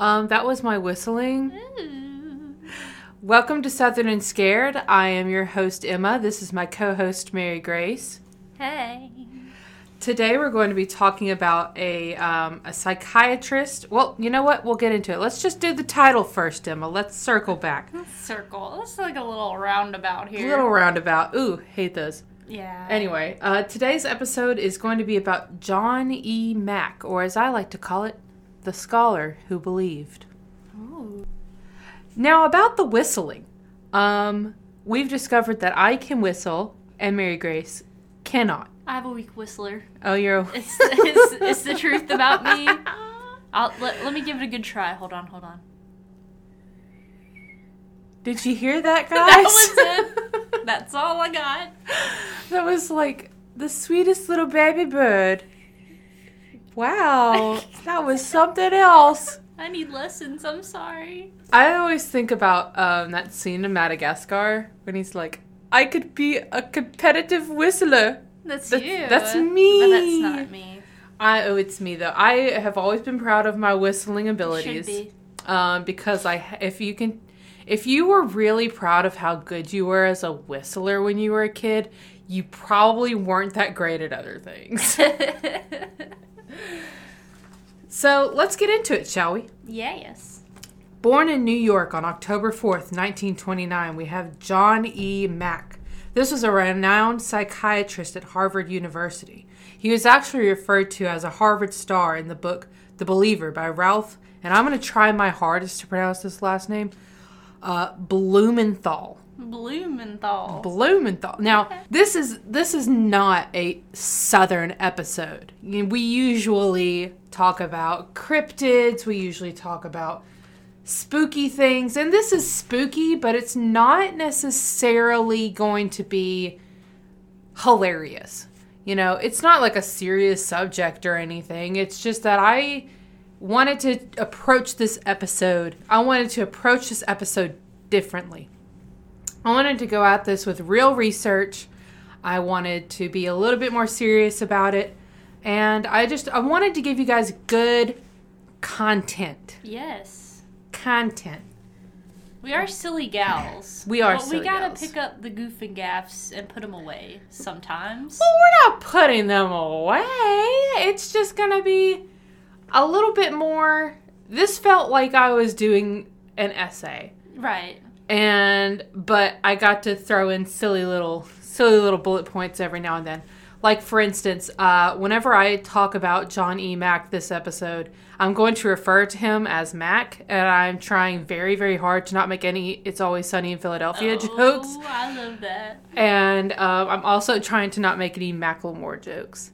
Um, that was my whistling. Ooh. Welcome to Southern and Scared. I am your host, Emma. This is my co host, Mary Grace. Hey. Today we're going to be talking about a, um, a psychiatrist. Well, you know what? We'll get into it. Let's just do the title first, Emma. Let's circle back. Let's circle. Let's like a little roundabout here. Little roundabout. Ooh, hate those. Yeah. Anyway, uh, today's episode is going to be about John E. Mack, or as I like to call it, the scholar who believed. Ooh. Now, about the whistling, um, we've discovered that I can whistle and Mary Grace cannot. I have a weak whistler. Oh, you're. It's, it's, it's the truth about me. I'll, let, let me give it a good try. Hold on, hold on. Did you hear that, guys? That was it. That's all I got. that was like the sweetest little baby bird. Wow, that was something else. I need lessons. I'm sorry. I always think about um, that scene in Madagascar when he's like, I could be a competitive whistler. That's That- you. that's But me. that's not me. I oh, it's me though. I have always been proud of my whistling abilities. should be. um, because I if you can if you were really proud of how good you were as a whistler when you were a kid, you probably weren't that great at other things. so let's get into it, shall we? Yeah, yes. Born in New York on October 4th, 1929, we have John E. Mack. This was a renowned psychiatrist at Harvard University. He was actually referred to as a Harvard star in the book The Believer by Ralph, and I'm going to try my hardest to pronounce this last name, uh, Blumenthal. Blumenthal. Blumenthal. Now, this is this is not a southern episode. We usually talk about cryptids. We usually talk about spooky things, and this is spooky, but it's not necessarily going to be hilarious. You know, it's not like a serious subject or anything. It's just that I wanted to approach this episode. I wanted to approach this episode differently. I wanted to go at this with real research. I wanted to be a little bit more serious about it. And I just I wanted to give you guys good content. yes. Content. We are silly gals. We are But we gotta gals. pick up the goof and gaffs and put them away sometimes. Well, we're not putting them away. It's just to be a little bit more this felt like I was doing an essay. Right. And but I got to throw in silly little silly little bullet points every now and then. Like for instance, uh, whenever I talk about John E. Mack this episode, I'm going to refer to him as Mac, and I'm trying very very hard to not make any "It's Always Sunny in Philadelphia" jokes, Oh, I love that. and um, I'm also trying to not make any Macklemore jokes.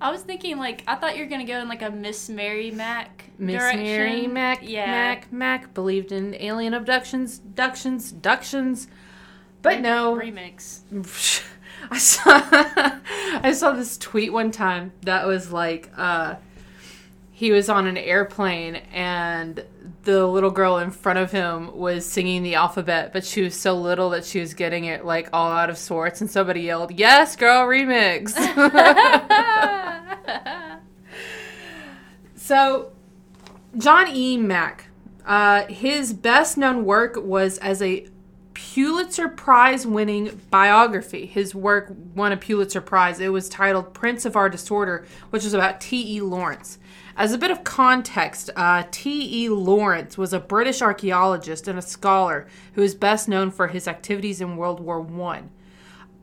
I was thinking like I thought you were gonna go in like a Miss Mary Mac Miss direction. Mary Mac, yeah. Mac, Mac believed in alien abductions, abductions, abductions, but no, remix. I saw I saw this tweet one time that was like uh he was on an airplane and the little girl in front of him was singing the alphabet, but she was so little that she was getting it like all out of sorts and somebody yelled, "Yes, girl, remix." so John E. Mack, uh, his best known work was as a Pulitzer Prize winning biography. His work won a Pulitzer Prize. It was titled Prince of Our Disorder, which was about T.E. Lawrence. As a bit of context, uh, T.E. Lawrence was a British archaeologist and a scholar who is best known for his activities in World War One.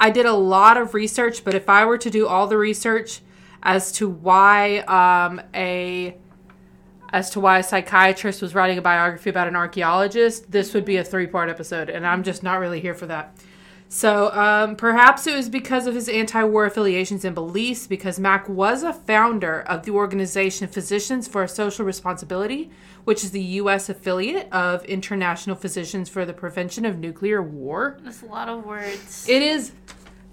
I did a lot of research, but if I were to do all the research as to why um, a as to why a psychiatrist was writing a biography about an archaeologist, this would be a three part episode, and I'm just not really here for that. So um, perhaps it was because of his anti war affiliations and beliefs, because Mack was a founder of the organization Physicians for Social Responsibility, which is the U.S. affiliate of International Physicians for the Prevention of Nuclear War. That's a lot of words. It is.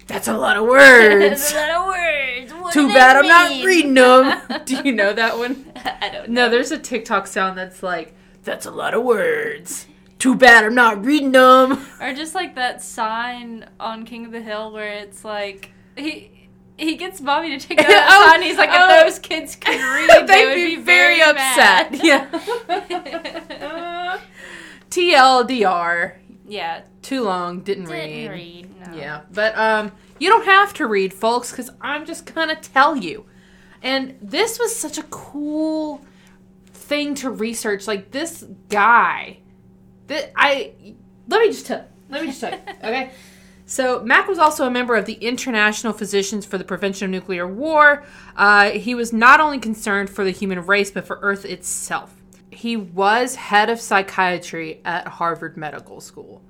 That's a lot of That's words. a lot of words. What Too bad I'm not reading them. Do you know that one? I don't know. No, there's a TikTok sound that's like, that's a lot of words. Too bad I'm not reading them. Or just like that sign on King of the Hill where it's like he he gets mommy to take outside, Oh, and he's like, oh. if those kids could read, they would be, very, upset. mad. Yeah. TLDR. Yeah. Too long. Didn't, Didn't read. read. No. Yeah, but um, you don't have to read, folks, because I'm just gonna tell you. And this was such a cool thing to research. Like this guy, that I let me just tell. Let me just tell you. Okay. So Mack was also a member of the International Physicians for the Prevention of Nuclear War. Uh, he was not only concerned for the human race, but for Earth itself. He was head of psychiatry at Harvard Medical School.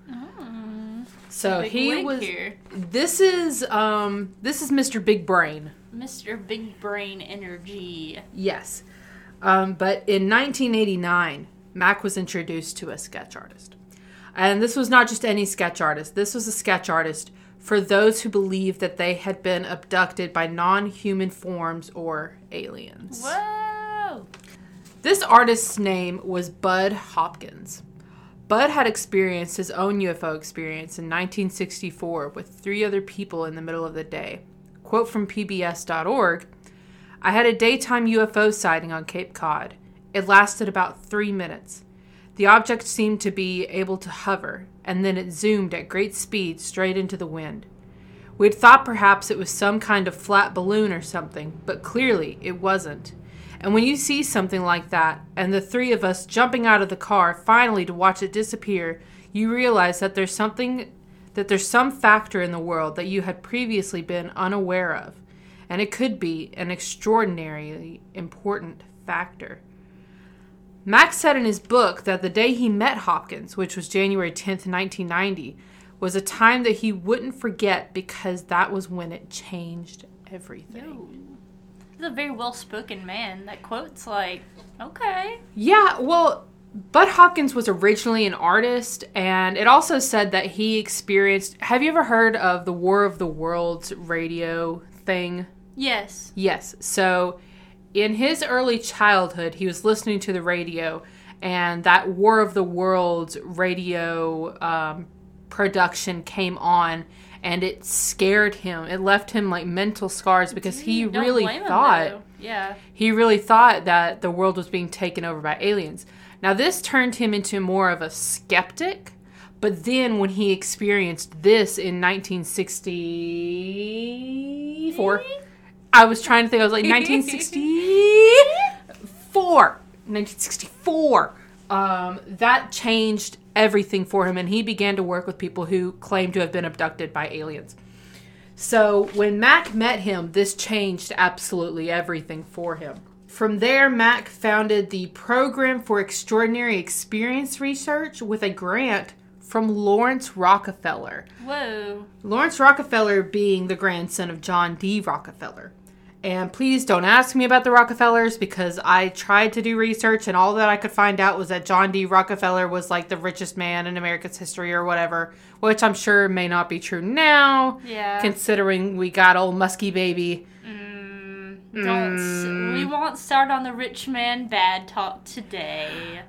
So he was. here. This is um this is Mr. Big Brain. Mr. Big Brain Energy. Yes. Um, but in 1989, Mac was introduced to a sketch artist. And this was not just any sketch artist. This was a sketch artist for those who believed that they had been abducted by non-human forms or aliens. Whoa! This artist's name was Bud Hopkins. Bud had experienced his own UFO experience in 1964 with three other people in the middle of the day. Quote from PBS.org I had a daytime UFO sighting on Cape Cod. It lasted about three minutes. The object seemed to be able to hover, and then it zoomed at great speed straight into the wind. We had thought perhaps it was some kind of flat balloon or something, but clearly it wasn't. And when you see something like that, and the three of us jumping out of the car finally to watch it disappear, you realize that there's something that there's some factor in the world that you had previously been unaware of, and it could be an extraordinarily important factor. Max said in his book that the day he met Hopkins, which was January 10th, 1990, was a time that he wouldn't forget because that was when it changed everything. He's a very well spoken man. That quote's like, okay. Yeah, well, Bud Hopkins was originally an artist, and it also said that he experienced. Have you ever heard of the War of the Worlds radio thing? Yes. Yes. So, in his early childhood, he was listening to the radio, and that War of the Worlds radio um, production came on, and it scared him. It left him like mental scars because he Don't really blame him, thought. Yeah. he really thought that the world was being taken over by aliens. Now, this turned him into more of a skeptic, but then when he experienced this in 1964, I was trying to think, I was like, 1964! 1964! Um, that changed everything for him, and he began to work with people who claimed to have been abducted by aliens. So when Mac met him, this changed absolutely everything for him. From there, Mac founded the Program for Extraordinary Experience Research with a grant from Laurance Rockefeller. Whoa. Laurance Rockefeller being the grandson of John D. Rockefeller. And please don't ask me about the Rockefellers because I tried to do research and all that I could find out was that John D. Rockefeller was like the richest man in America's history or whatever, which I'm sure may not be true now, Yeah. considering we got old Muskie Baby. Mm, don't. s- We won't start on the rich man bad talk today.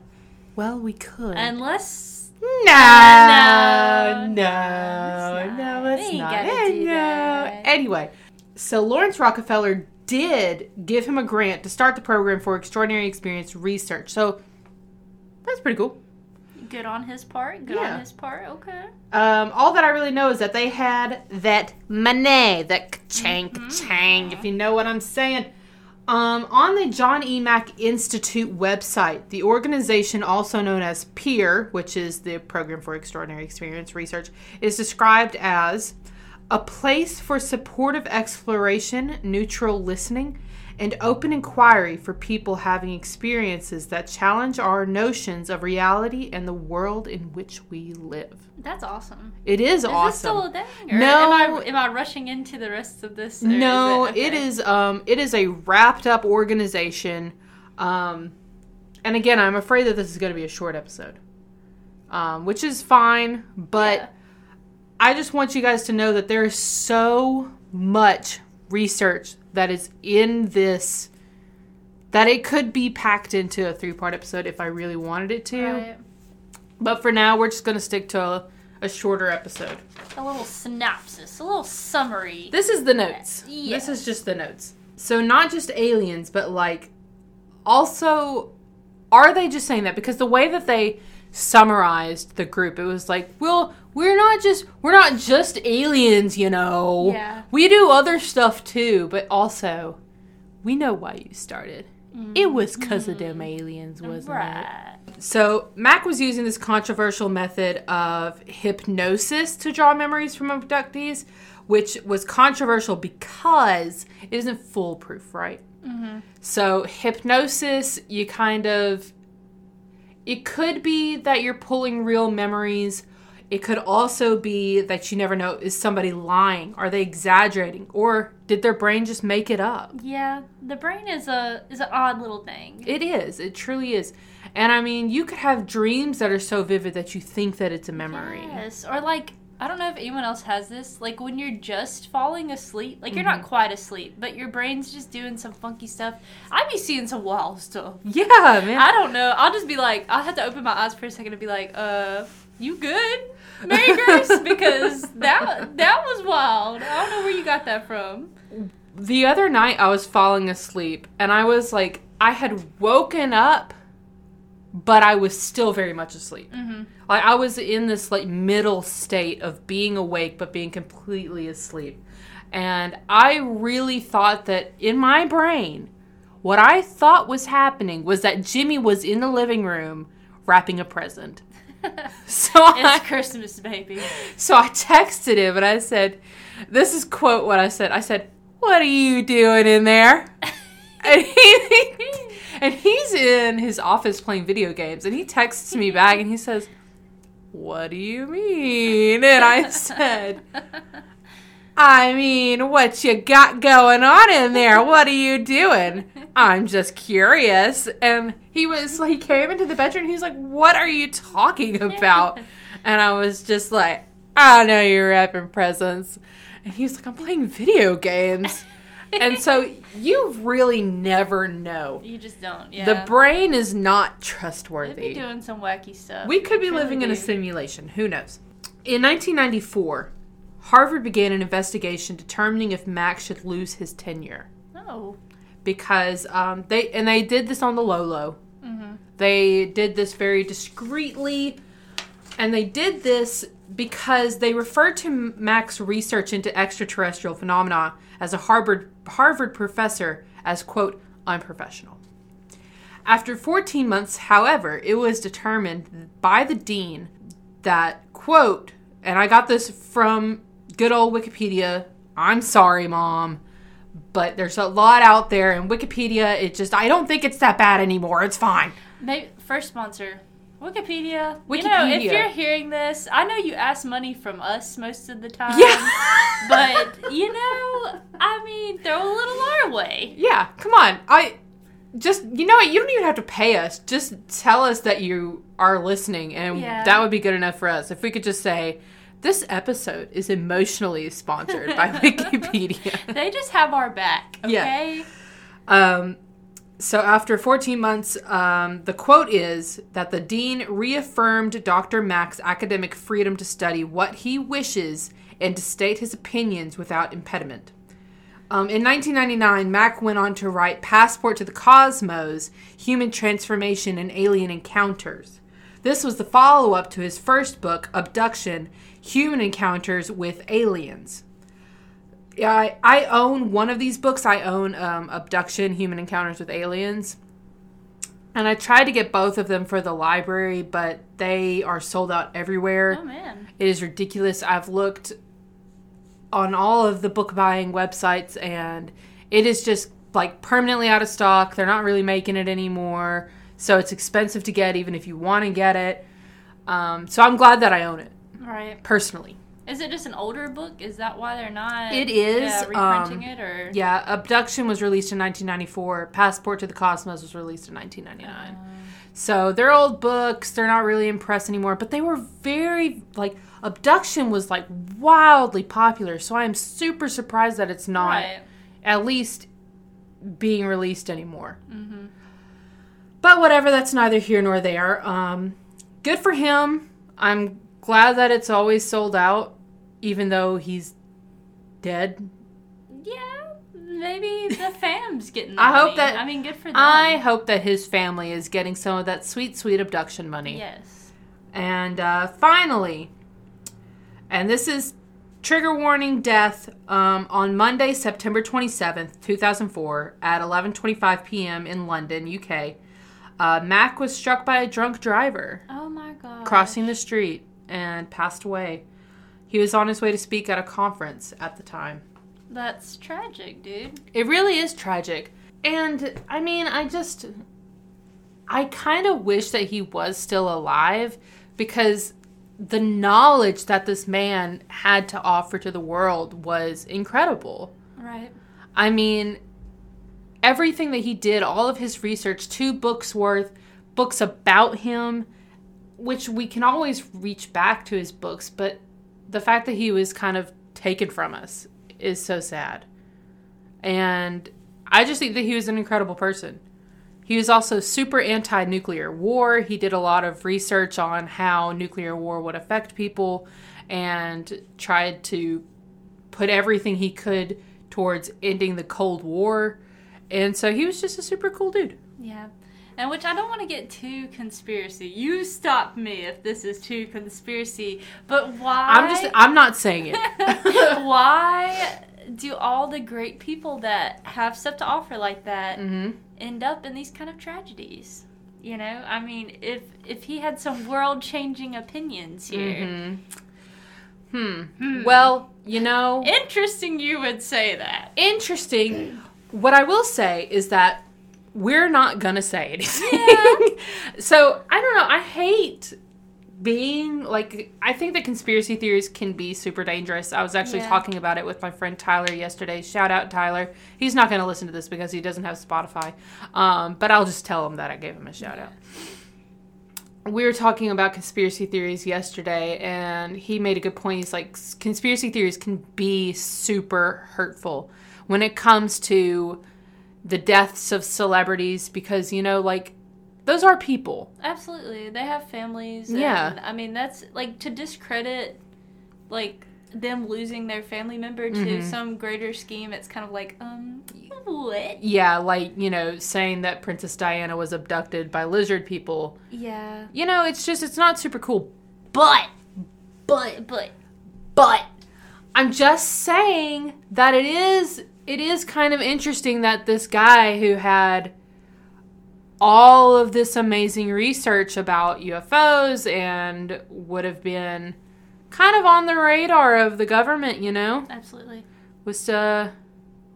Well, we could. Unless. no, No, no, no, it's no, not. it's We ain't not. gotta do no. Anyway, so Laurance Rockefeller did give him a grant to start the program for extraordinary experience research. So that's pretty cool. Good on his part. Good Yeah. on his part. Okay. Um, all that I really know is that they had that money, that chang chang, if you know what I'm saying. Um, on the John E. Mack Institute website, the organization, also known as PEER, which is the Program for Extraordinary Experience Research, is described as a place for supportive exploration, neutral listening, and open inquiry for people having experiences that challenge our notions of reality and the world in which we live. That's awesome. It is, Is awesome. this still a thing? Or No. Am I, am I rushing into the rest of this? or is no, okay. it is um it is a wrapped up organization. Um and again, I'm afraid that this is going to be a short episode. Um which is fine, but Yeah. I just want you guys to know that there is so much research that is in this that it could be packed into a three part episode if I really wanted it to. Right. But for now, we're just going to stick to a, a shorter episode. A little synopsis, a little summary. This is the notes. This is just the notes. So not just aliens, but like also are they just saying that because the way that they summarized the group it was like well we're not just we're not just aliens you know Yeah. we do other stuff too but also we know why you started it was because of them aliens wasn't it right. so Mac was using this controversial method of hypnosis to draw memories from abductees, which was controversial because it isn't foolproof, right? Mm-hmm. So hypnosis, you kind of, it could be that you're pulling real memories. It could also be that you never know is somebody lying? Are they exaggerating? Or did their brain just make it up? Yeah, the brain is a is an odd little thing. It is. It truly is. And I mean, you could have dreams that are so vivid that you think that it's a memory. Yes, or like I don't know if anyone else has this. Like when you're just falling asleep, like you're Mm-hmm. not quite asleep, but your brain's just doing some funky stuff. I'd be seeing some wild stuff. Yeah, man. I don't know. I'll just be like, I'll have to open my eyes for a second and be like, uh, you good? Mary Grace? because that that was wild. I don't know where you got that from. the other night I was falling asleep and I was like, I had woken up, but I was still very much asleep. Mm-hmm. Like I was in this like middle state of being awake but being completely asleep. And I really thought that in my brain, what I thought was happening was that Jimmy was in the living room wrapping a present. So I, It's Christmas, baby. so I texted him and I said, "This is quote what I said. I said, "What are you doing in there?" and he and he's in his office playing video games, and he texts me back and he says, "What do you mean?" And I said, "I mean, what you got going on in there? What are you doing?" I'm just curious. And he was he came into the bedroom he's like, "What are you talking about?" And I was just like, I know you're wrapping presents. And he's like, I'm playing video games. and so you really never know. You just don't. Yeah. The brain is not They'd be trustworthy. doing some wacky stuff. We could be Really living in a simulation. Who knows? In 1994, Harvard began an investigation determining if Max should lose his tenure Oh. Because um, they and they did this on the low low. Mm-hmm. They did this very discreetly, and they did this because they referred to Mac's research into extraterrestrial phenomena as a Harvard Harvard professor as quote unprofessional. After 14 months, however, it was determined by the dean that quote, and I got this from good old Wikipedia. I'm sorry, mom but there's a lot out there and wikipedia it just i don't think it's that bad anymore it's fine Maybe first sponsor. Wikipedia. You know, if you're hearing this, I know you ask money from us most of the time. yeah But you know, I mean, throw a little our way. yeah come on i just you know you don't even have to pay us just tell us that you are listening and Yeah. that would be good enough for us if we could just say this episode is emotionally sponsored by wikipedia They just have our back. Yeah. Okay. Um, so after 14 months, um, the quote is that the dean reaffirmed Dr. Mack's academic freedom to study what he wishes and to state his opinions without impediment. Um, in 1999, Mack went on to write Passport to the Cosmos Human Transformation and Alien Encounters. This was the follow up to his first book, Abduction Human Encounters with Aliens. Yeah, I, I own one of these books. I own um, Abduction Human Encounters with Aliens. And I tried to get both of them for the library, but they are sold out everywhere. Oh man. It is ridiculous. I've looked on all of the book buying websites and it is just like permanently out of stock. They're not really making it anymore. So it's expensive to get even if you want to get it. Um, so I'm glad that I own it Right. personally. Is it just an older book? Is that why they're not? It is, yeah, reprinting um, it or. Yeah, Abduction was released in 1994. Passport to the Cosmos was released in 1999. So they're old books. They're not really impressed anymore, but they were very like Abduction was like wildly popular. So I am super surprised that it's not Right. at least being released anymore. But whatever, that's neither here nor there. Um, good for him. I'm glad that it's always sold out, even though he's dead. Yeah, maybe the fam's getting. I the hope that- I mean, good for them. I hope that his family is getting some of that sweet, sweet abduction money. yes. And uh, finally, and this is trigger warning death um, on Monday, September 27th, 2004, at 11:25 p.m. in London, UK. Uh, Mac was struck by a drunk driver Oh my god. crossing the street and passed away. He was on his way to speak at a conference at the time. That's tragic, dude. It really is tragic. And I mean, I just I kind of wish that he was still alive because the knowledge that this man had to offer to the world was incredible. Right. I mean, everything that he did, all of his research, two books worth, books about him, which we can always reach back to his books, but the fact that he was kind of taken from us is so sad. And I just think that he was an incredible person. He was also super anti nuclear war. He did a lot of research on how nuclear war would affect people and tried to put everything he could towards ending the Cold War. And so he was just a super cool dude. Yeah. And which I don't want to get too conspiracy. You stop me if this is too conspiracy. But why? I'm just I'm not saying it. why do all the great people that have stuff to offer like that hmm end up in these kind of tragedies? You know, I mean, if if he had some world-changing opinions here, hmm Hmm. Hmm. Well, you know, interesting. You would say that. interesting. What I will say is that we're not gonna say anything. Yeah. so I don't know. I hate being like. I think that conspiracy theories can be super dangerous. I was actually Yeah. talking about it with my friend Tyler yesterday. Shout out Tyler. He's not gonna listen to this because he doesn't have Spotify. Um, but I'll just tell him that I gave him a shout out. We were talking about conspiracy theories yesterday, and he made a good point. He's like, conspiracy theories can be super hurtful when it comes to the deaths of celebrities because, you know, like, those are people. Absolutely, they have families. Yeah. I mean that's like to discredit, like them losing their family member to Mhm. some greater scheme. It's kind of like, um, what? Yeah, like, you know, saying that Princess Diana was abducted by lizard people. Yeah, You know, it's just, it's not super cool. But, but but but, I'm just saying that it is, it is kind of interesting that this guy who had all of this amazing research about UFOs and would have been kind of on the radar of the government, you know, absolutely. was uh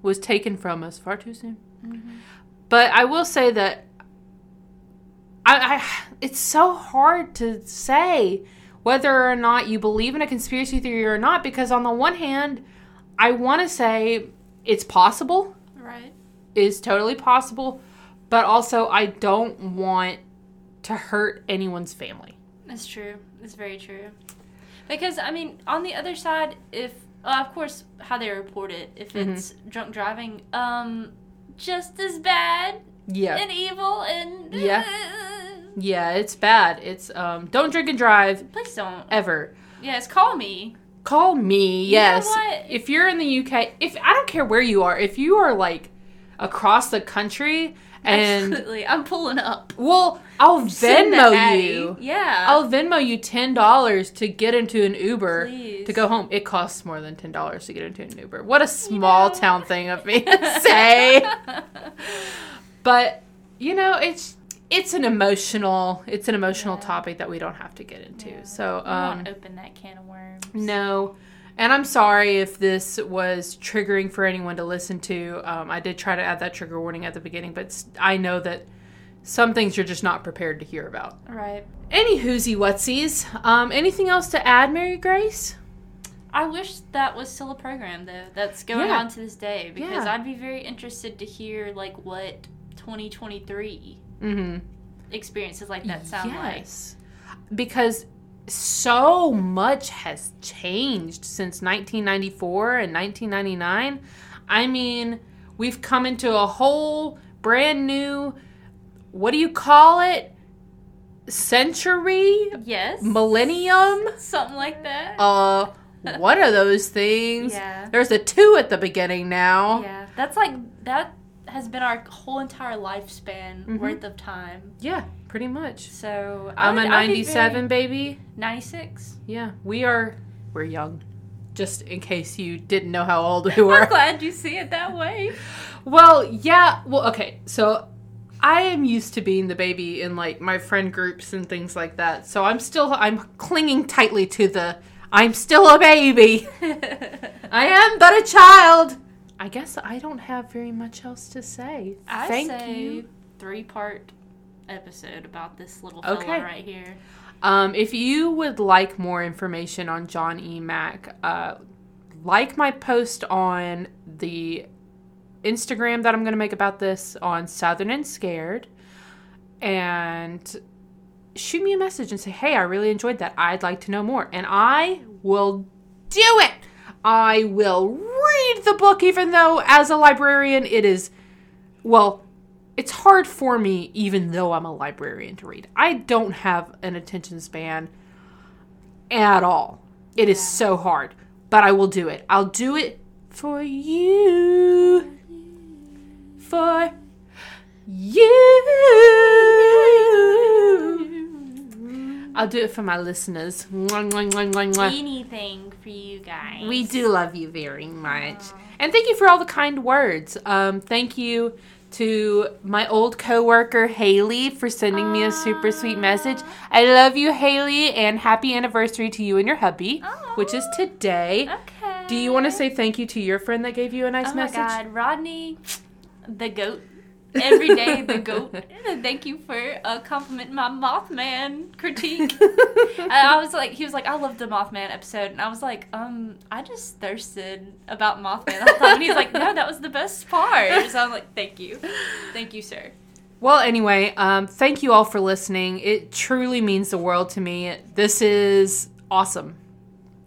was taken from us far too soon. Mhm. But I will say that I, I it's so hard to say whether or not you believe in a conspiracy theory or not because on the one hand, I want to say it's possible, Right. is totally possible, but also I don't want to hurt anyone's family. That's true. That's very true. Because I mean, on the other side, if uh, of course how they report it, if Mhm. it's drunk driving, um, just as bad Yeah. and evil and Yeah. Yeah, it's bad. It's um don't drink and drive Please don't. ever. Yes, call me. Call me. You know Yes. what? If you're in the UK, if I don't care where you are, if you are like across the country and Absolutely, I'm pulling up. well, I'll Venmo you. Yeah. I'll Venmo you ten dollars to get into an Uber Please. to go home. It costs more than ten dollars to get into an Uber. What a small know. town thing of me to say. but you know, it's it's an emotional it's an emotional Yeah. topic that we don't have to get into. Yeah. So um won't open that can of worms. no. And I'm sorry if this was triggering for anyone to listen to. Um, I did try to add that trigger warning at the beginning, but I know that some things you're just not prepared to hear about. Right. Any whoozy whatsies. Um, anything else to add, Mary Grace? I wish that was still a program though that's going Yeah. on to this day because Yeah. I'd be very interested to hear like what 2023 Mm-hmm. experiences like that sound yes. Because so much has changed since 1994 and 1999. I mean, we've come into a whole brand new, what do you call it? century, Yes. millennium, Something like that. uh, one of those things. Yeah. There's a two at the beginning now. yeah. That's like that has been our whole entire lifespan Mhm. worth of time. Yeah, pretty much. So I'm a would- I'd 97 very- baby. 96. Yeah, we are. We're young. Just in case you didn't know how old we were. I'm glad you see it that way. Well, yeah. Well, okay. So I am used to being the baby in like my friend groups and things like that. So I'm still I'm clinging tightly to the I'm still a baby. I am but a child. I guess I don't have very much else to say. I Thank say you. three part episode about this little fella Okay. right here. Um, if you would like more information on John E. Mack, uh, like my post on the Instagram that I'm going to make about this on Southern and Scared, and shoot me a message and say, "Hey, I really enjoyed that. I'd like to know more," and I will do it. I will read the book, even though as a librarian, it is well it's hard for me even though i'm a librarian to read. I don't have an attention span at all. It is so hard but i will do it. I'll do it for you. For you i'll do it for my listeners Mwah, mwah, mwah. Anything for you guys. We do love you very much. And thank you for all the kind words. Um, thank you to my old coworker Haley for sending me a super sweet message. I love you, Haley, and happy anniversary to you and your hubby, which is today. Okay. Do you want to say thank you to your friend that gave you a nice Oh message? Oh my god, Rodney, the goat. Every day, the goat. Thank you for uh, complimenting my Mothman critique. and I was like, he was like, I love the Mothman episode, and I was like, um, I just thirsted about Mothman the whole time. And he's like, no, that was the best part. So I'm like, thank you, thank you, sir. Well, anyway, um, thank you all for listening. It truly means the world to me. This is awesome.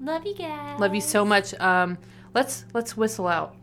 Love you guys. Love you so much. Um, let's let's whistle out.